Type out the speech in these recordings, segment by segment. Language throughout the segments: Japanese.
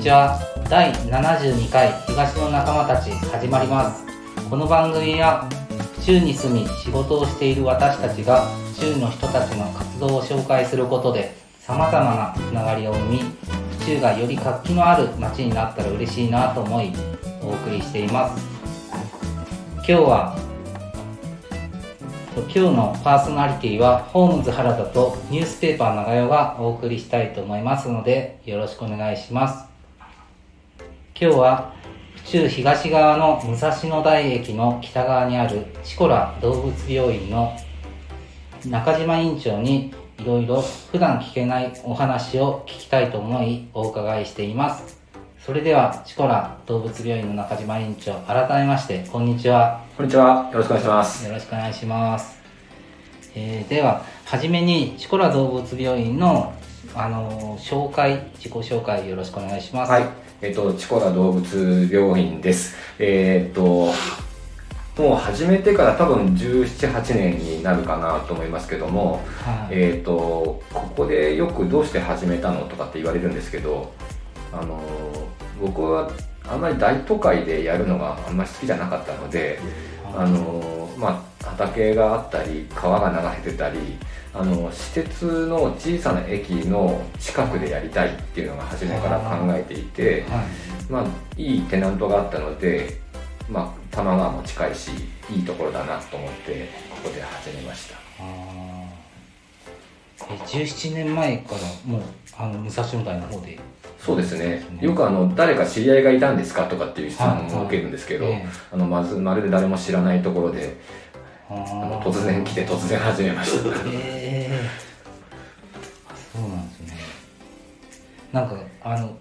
にちは。第72回東の仲間たち始まります。この番組は府中に住み仕事をしている私たちが府中の人たちの活動を紹介することでさまざまなつながりを生み府中がより活気のある街になったら嬉しいなと思いお送りしています。今日は今日のパーソナリティはホームズ原田とニュースペーパー長代がお送りしたいと思いますのでよろしくお願いします。今日は府中東側の武蔵野台駅の北側にあるチコラ動物病院の中島院長にいろいろ普段聞けないお話を聞きたいと思いお伺いしていますそれではチコラ動物病院の中島院長改めましてこんにちはこんにちは。よろしくお願いします。よろしくお願いします。えーでは、はじめに、チコラ動物病院の、あのー紹介、自己紹介よろしくお願いします。はい。えっ、と、チコラ動物病院です。えっ、と、もう始めてから多分17、8年になるかなと思いますけども、はい。えっ、と、ここでよくどうして始めたのとかって言われるんですけど、あの、僕はあんまり大都会でやるのがあんまり好きじゃなかったので、あのまあ、畑があったり川が流れてたりあの施設の小さな駅の近くでやりたいっていうのが初めから考えていてはい。まあ、いいテナントがあったので、まあ、多摩川も近いしいいところだなと思ってここで始めました。あー。え17年前からもう、あの、武蔵野台の方で？そうですね。よくあの誰か知り合いがいたんですかとかっていう質問はいを受けるんですけど、ええ。あのまずまるで誰も知らないところで突然来て突然始めました。ええあそうなんですね。なんかあの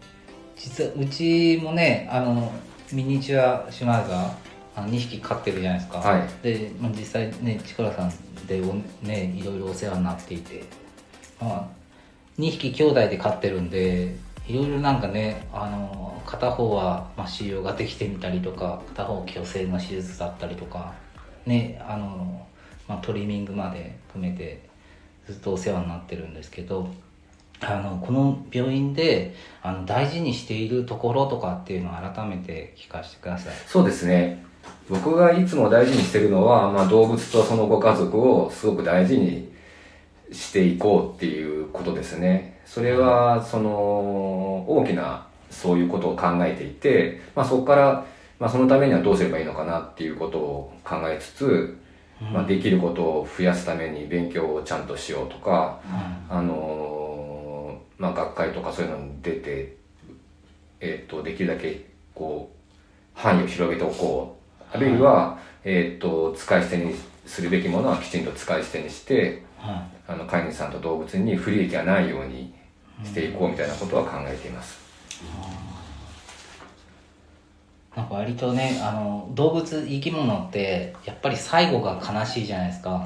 実はうちもねあのミニチュアシュナウザーあの2匹飼ってるじゃないですか、はい。で、まあ、実際ねチコラさんでおねいろいろお世話になっていて、まあ、2匹兄弟で飼ってるんでいろいろなんかねあの片方は、まあ、腫瘍ができてみたりとか片方虚勢の手術だったりとかねあの、まあ、トリミングまで含めてずっとお世話になってるんですけどあのこの病院であの大事にしているところとかっていうのを改めて聞かせてください。そうですね。僕がいつも大事にしてるのは、まあ、動物とそのご家族をすごく大事にしていこうっていうことですね。それはその大きなそういうことを考えていて、まあ、そこから、まあ、そのためにはどうすればいいのかなっていうことを考えつつ、まあ、できることを増やすために勉強をちゃんとしようとか、あのーまあ、学会とかそういうのに出て、えっとできるだけこう範囲を広げておこう。あるいは、えっと使い捨てにするべきものはきちんと使い捨てにしてはあの飼い主さんと動物に不利益がないようにしていこうみたいなことは考えています。い、なんか割とねあの動物生き物ってやっぱり最後が悲しいじゃないですか。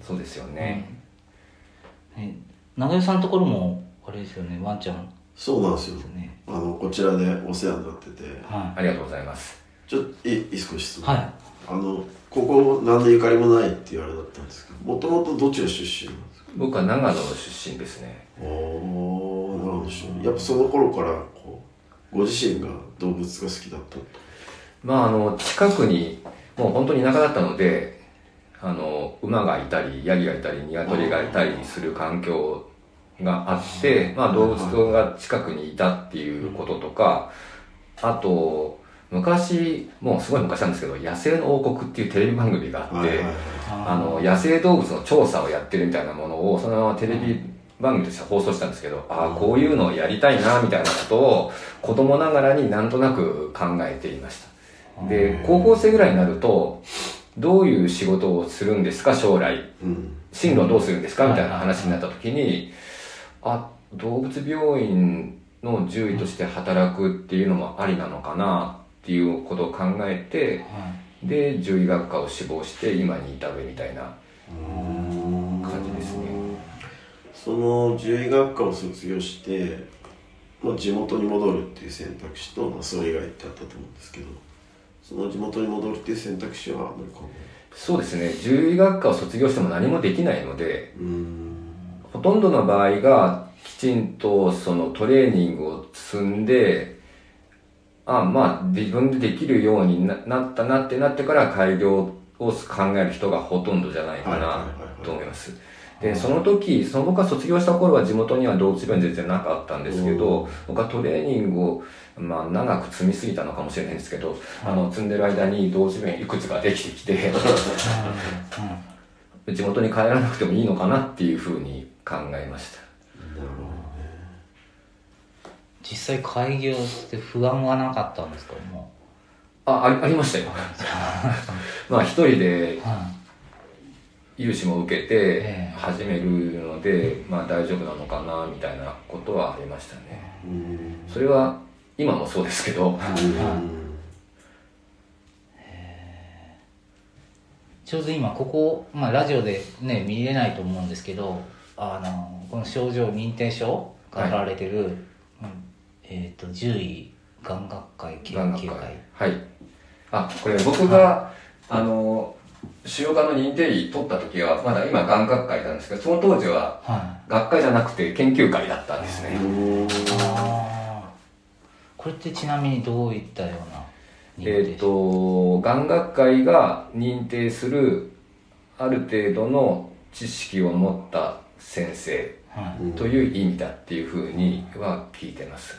そうですよね。ね長与さんのところもあれですよねワンちゃんそうなんですよですよね。あのこちらでお世話になっててはありがとうございます。ちょっといいいい少し質い。問、はい。あのここ何のゆかりもないっていうあれだったんですけどもともとどちら出身なんですか？僕は長野の出身ですね。おおなんでしょうやっぱその頃からこうご自身が動物が好きだったまああの近くにもう本当に田舎だったのであの馬がいたりヤギがいたり鶏がいたりする環境があって、まあ、動物が近くにいたっていうこととかあと昔もうすごい昔なんですけど「野生の王国」っていうテレビ番組があって、あの野生動物の調査をやってるみたいなものをそのままテレビ番組として放送したんですけど、ああこういうのをやりたいなみたいなことを子供ながらになんとなく考えていましたで高校生ぐらいになるとどういう仕事をするんですか将来？うん。進路はどうするんですか？みたいな話になった時にあ動物病院の獣医として働くっていうのもありなのかなっていうことを考えてはで獣医学科を志望して今に至るみたいな感じですね。その獣医学科を卒業して、まあ、地元に戻るっていう選択肢と、まあ、それ以外ってあったと思うんですけどその地元に戻るっていう選択肢はあそうですね。獣医学科を卒業しても何もできないのでほとんどの場合がきちんとそのトレーニングを積んであまあ自分でできるようにななったなってなってから開業を考える人がほとんどじゃないかなはいはいはいはい。と思います。で、その時、その僕が卒業した頃は地元には動物病院全然なかったんですけど、僕はトレーニングを、まあ長く積みすぎたのかもしれないんですけど、あの、積んでる間に動物病院いくつかできてきて、地元に帰らなくてもいいのかなっていうふうに考えました。実際開業して不安はなかったんですか？もあ、ありありましたよ。まあ一人で融資も受けえてえ始めるので、まあ大丈夫なのかなみたいなことはありましたね。うん。それは今もそうですけど、ちょうど今ここ、まあ、ラジオでね見れないと思うんですけどあのこの症状認定書が貼られてる、うん。えっ、と獣医がん学会研究会。会。はい。あこれ僕が、あの腫瘍科の認定医取った時はまだ今がん学会なんですけどその当時はは学会じゃなくて研究会だったんですね、いあー。これってちなみにどういったようなえっ、とがん学会が認定するある程度の知識を持った先生はい。という意味だっていうふうには聞いてます。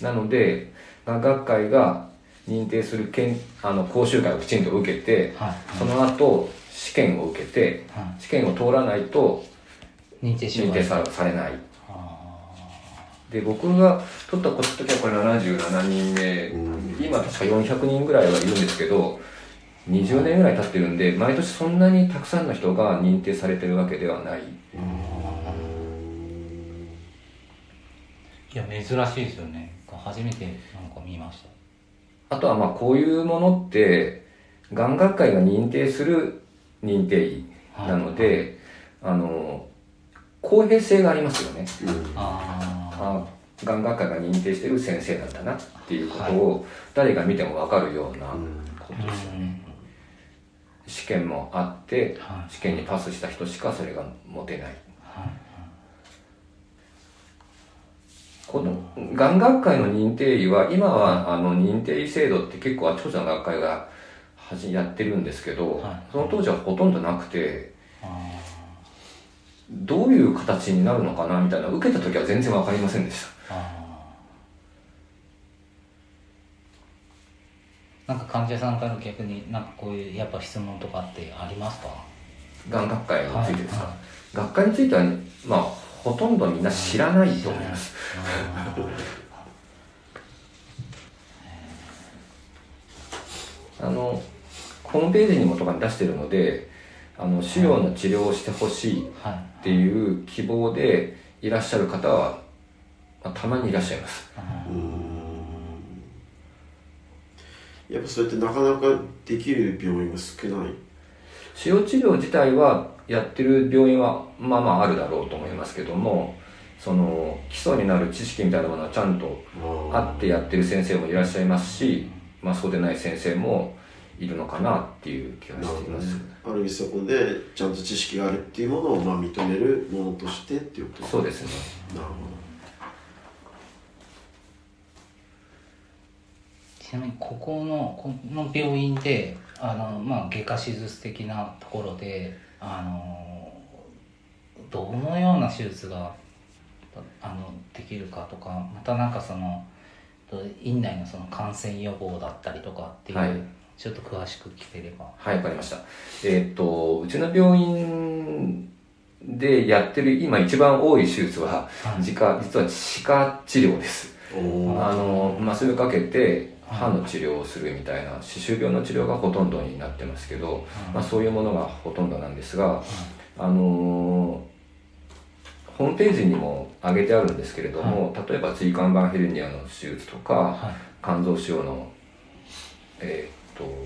なのでがん学会が認定するけんあの講習会をきちんと受けてはい。その後試験を受けては試験を通らないとい認定証認定さされない。あで僕が取った時はこれ77人目。うん。今確か400人ぐらいはいるんですけど20年ぐらい経ってるんで毎年そんなにたくさんの人が認定されてるわけではない。ーいや珍しいですよね。初めてなんか見ましたあとはまあこういうものってがん学会が認定する認定医なので、あの公平性がありますよね。ああがん学会が認定してる先生なんだなっていうことを誰が見ても分かるようなことあですよね、うん。試験もあってはい。試験にパスした人しかそれが持てない。はいこのがん学会の認定医は今はあの認定医制度って結構あちこちの学会がはじやってるんですけど、はい。その当時はほとんどなくてあどういう形になるのかなみたいな受けた時は全然分かりませんでした。なんか患者さんから逆になんかこういうやっぱ質問とかってありますか？がん学会についてですか、はい。学会については、ね、まあほとんどみんな知らないと思います。あのホームページにもとかに出してるのであの腫瘍の治療をしてほしいっはいていう希望でいらっしゃる方は、まあ、たまにいらっしゃいます。やっぱそうやってなかなかできる病院が少ない。腫瘍治療自体はやってる病院はまあまああるだろうと思いますけどもその基礎になる知識みたいなものはちゃんとあってやってる先生もいらっしゃいますし、まあ、そうでない先生もいるのかなっていう気がしています、ある意味そこでちゃんと知識があるっていうものをまあ認めるものとしてっていうことそうですね。なるほちなみにここのこの病院であの、まあ、外科手術的なところであのどのような手術があのできるかとかまたなんかそのと院内のその感染予防だったりとかっていう、はい。ちょっと詳しく聞ければ。はいわかりました。えーっとうちの病院でやってる今一番多い手術ははい。実は歯科治療です。あの麻酔をかけて歯の治療をするみたいな歯周病の治療がほとんどになってますけど、まあ、そういうものがほとんどなんですが、あのーホームページにも上げてあるんですけれども、例えば椎間板ヘルニアの手術とか、はい。肝臓腫瘍の、えーっと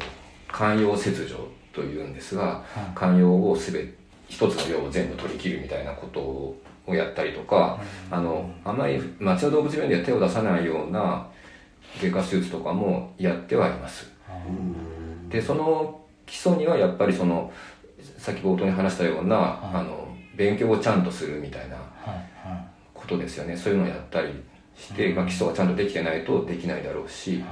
肝葉切除というんですが、はい。肝葉をすべ一つの葉を全部取り切るみたいなことをやったりとか、あのあまり町の動物病院では手を出さないような外科手術とかもやってはいます。うん。でその基礎にはやっぱりその先冒頭に話したような、はい。あの勉強をちゃんとするみたいなはいはい。ことですよね。そういうのをやったりして、まあ、基礎がちゃんとできてないとできないだろうしはい。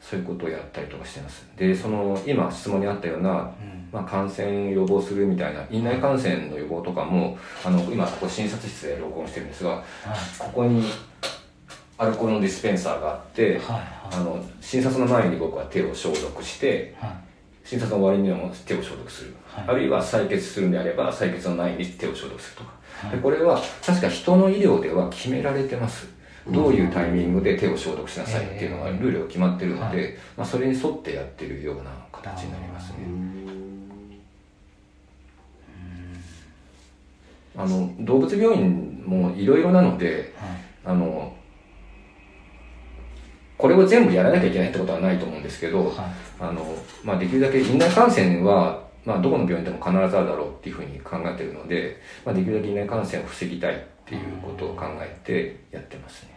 そういうことをやったりとかしてます。でその今質問にあったような、うん。まあ、感染予防するみたいな院内感染の予防とかもあの今ここ診察室で録音してるんですがはい。ここにアルコールのディスペンサーがあって、はいあの診察の前に僕は手を消毒してはい。診察の終わりにはもう手を消毒する、はい。あるいは採血するんであれば採血の前に手を消毒するとか、はい。でこれは確か人の医療では決められてます。どういうタイミングで手を消毒しなさいっていうのがルールが決まってるので、はまあ、それに沿ってやってるような形になりますね。あの動物病院もいろいろなのではい。あのこれを全部やらなきゃいけないってことはないと思うんですけど、はい。あのまあ、できるだけ院内感染は、まあ、どこの病院でも必ずあるだろうっていうふうに考えてるので、まあ、できるだけ院内感染を防ぎたいっていうことを考えてやってますね。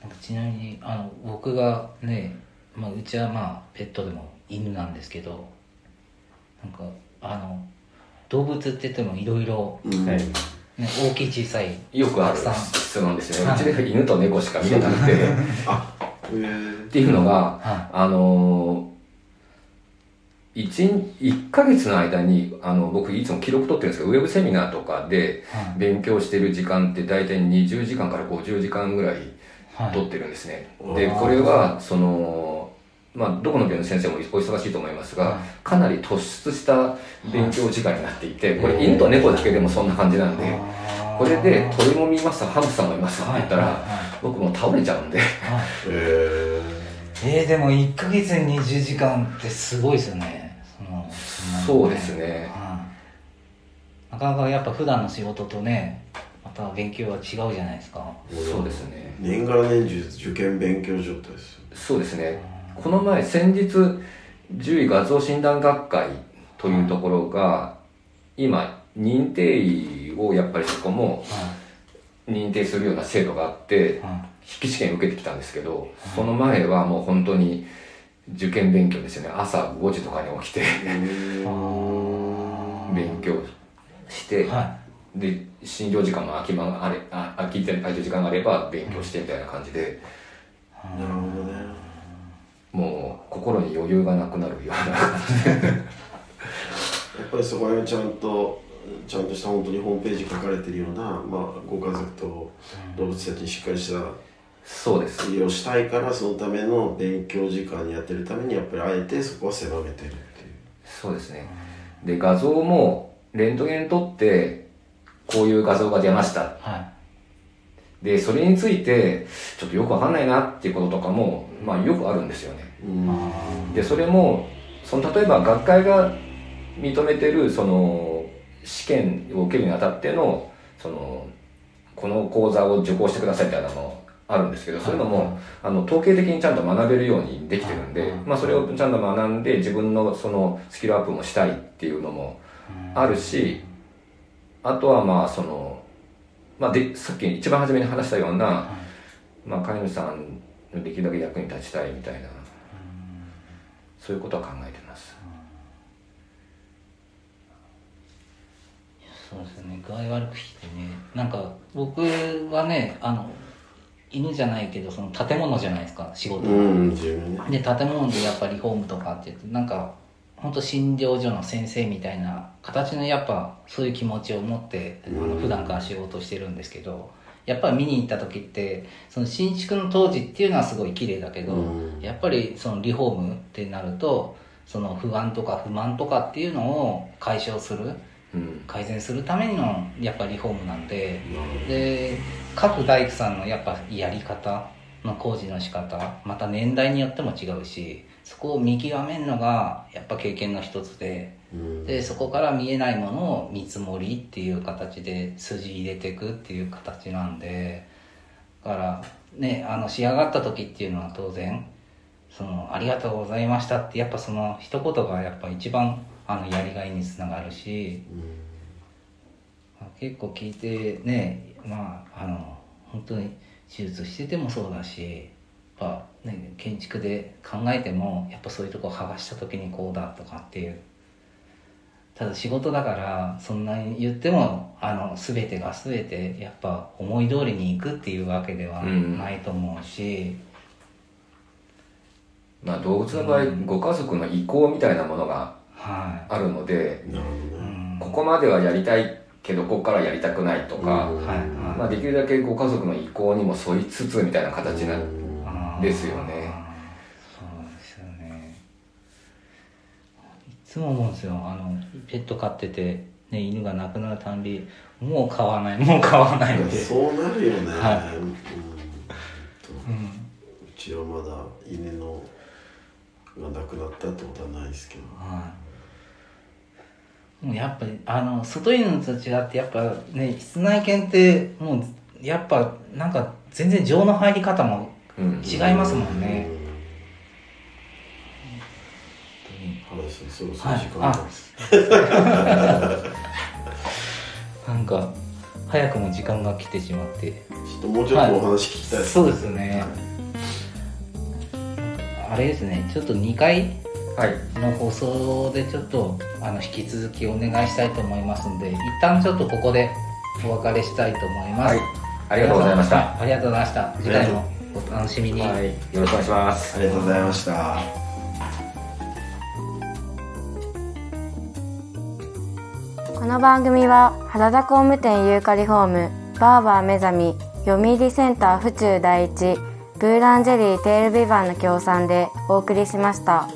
なんかちなみにあの僕がね、まあ、うちはまあペットでも犬なんですけどなんかあの動物って言ってもいろいろうん。はいね大きい小さいよくある質問ですよね。はい。うちでは犬と猫しか見てなくて、っていうのが、はあのー、1, 1ヶ月の間にあの僕いつも記録取ってるんですけどウェブセミナーとかではい。勉強してる時間って大体20時間から50時間ぐらい取ってるんですね、はいでこれはそのまあどこの病院の先生もお忙しいと思いますが、はい。かなり突出した勉強時間になっていて、こはい。れ犬と猫だけでもそんな感じなんで、これで鳥も見ますハムスターもいますって言ったら、僕もう倒れちゃうんで。ええー、でも1ヶ月に20時間ってすごいですよね。そうですね。はい。なかなかやっぱ普段の仕事とねまた勉強は違うじゃないですか。そうですね。年がら年中受験勉強状態ですよそうですねこの前先日獣医画像診断学会というところが今認定医をやっぱりそこもは認定するような制度があって筆記試験受けてきたんですけどその前はもう本当に受験勉強ですよね。朝5時とかに起きて勉強して、ーはで診療時間も空き間があれあ空きて空いてる時間があれば勉強してみたいな感じで。なるほどねもう心に余裕がなくなるような感じ。で やっぱりそこら辺ちゃんとちゃんとした本当にホームページに書かれてるような、まあ、ご家族と動物たちにしっかりしたそうです。医療をしたいからそのための勉強時間にやってるためにやっぱりあえてそこは狭めてるっていう。そうですね。で画像もレントゲン撮ってこういう画像が出ました。い。はでそれについてちょっとよくわかんないなっていうこととかも、まあ、よくあるんですよね。でそれもその例えば学会が認めてるその試験を受けるにあたってのそのこの講座を受講してくださいみたいなのあるんですけどそういうのもあの統計的にちゃんと学べるようにできてるんでまあそれをちゃんと学んで自分のそのスキルアップもしたいっていうのもあるしあとはまあそのまあでさっき一番初めに話したようなまあ飼い主さんのできるだけ役に立ちたいみたいな。そういうことは考えてます。そうですね。具合悪くしてね。なんか僕はねあの犬じゃないけどその建物じゃないですか仕事が、うんで建物でやっぱリフォームとかって言ってなんか本当診療所の先生みたいな形のやっぱそういう気持ちを持ってあのうん。普段から仕事してるんですけどやっぱり見に行った時ってその新築の当時っていうのはすごい綺麗だけど、うん。やっぱりそのリフォームってなるとその不安とか不満とかっていうのを解消するうん。改善するためのやっぱリフォームなんでで各大工さんのやっぱやり方の工事の仕方また年代によっても違うしそこを見極めるのがやっぱ経験の一つでうんでそこから見えないものを見積もりっていう形で筋入れていくっていう形なんでだからねあの仕上がった時っていうのは当然その「ありがとうございました」ってやっぱその一言がやっぱ一番あのやりがいにつながるしまあ結構聞いてねまああの本当に手術しててもそうだしやっぱ、ね、建築で考えてもやっぱそういうとこ剥がした時にこうだとかっていうただ仕事だからそんなに言ってもあの全てが全てやっぱ思い通りにいくっていうわけではないと思うし、まあ動物の場合、ご家族の意向みたいなものがはあるので、なるほどい、うねん。ここまではやりたいけどここからやりたくないとか、うん。まあ、できるだけご家族の意向にも沿いつつみたいな形な、あー。ですよねそうですよねいつも思うんですよ。あのペット飼ってて、ね、犬が亡くなるたんびもう飼わないもう飼わないって。そうなるよね、はい。うん。うん。うちはまだ犬のが亡くなったってことはないですけど。はい、もうやっぱりあの外犬と違ってやっぱね室内犬ってもうやっぱなんか全然情の入り方もうん。違いますもんね、うん。原田さんそろそろはい時間です、なんか早くも時間が来てしまって。ちょっともうちょっとお話聞きたいです、そうですね。あれですね。ちょっと2回はい。の放送でちょっとあの引き続きお願いしたいと思いますので一旦ちょっとここでお別れしたいと思います、はい。ありがとうございました。ありがとうございました。次回もお楽しみに、はい。よろしくお願いします。ありがとうございましたこの番組は原田工務店ユーカリホームバーバー目覚み読売センター府中第一ブーランジェリーテールビバンの協賛でお送りしました。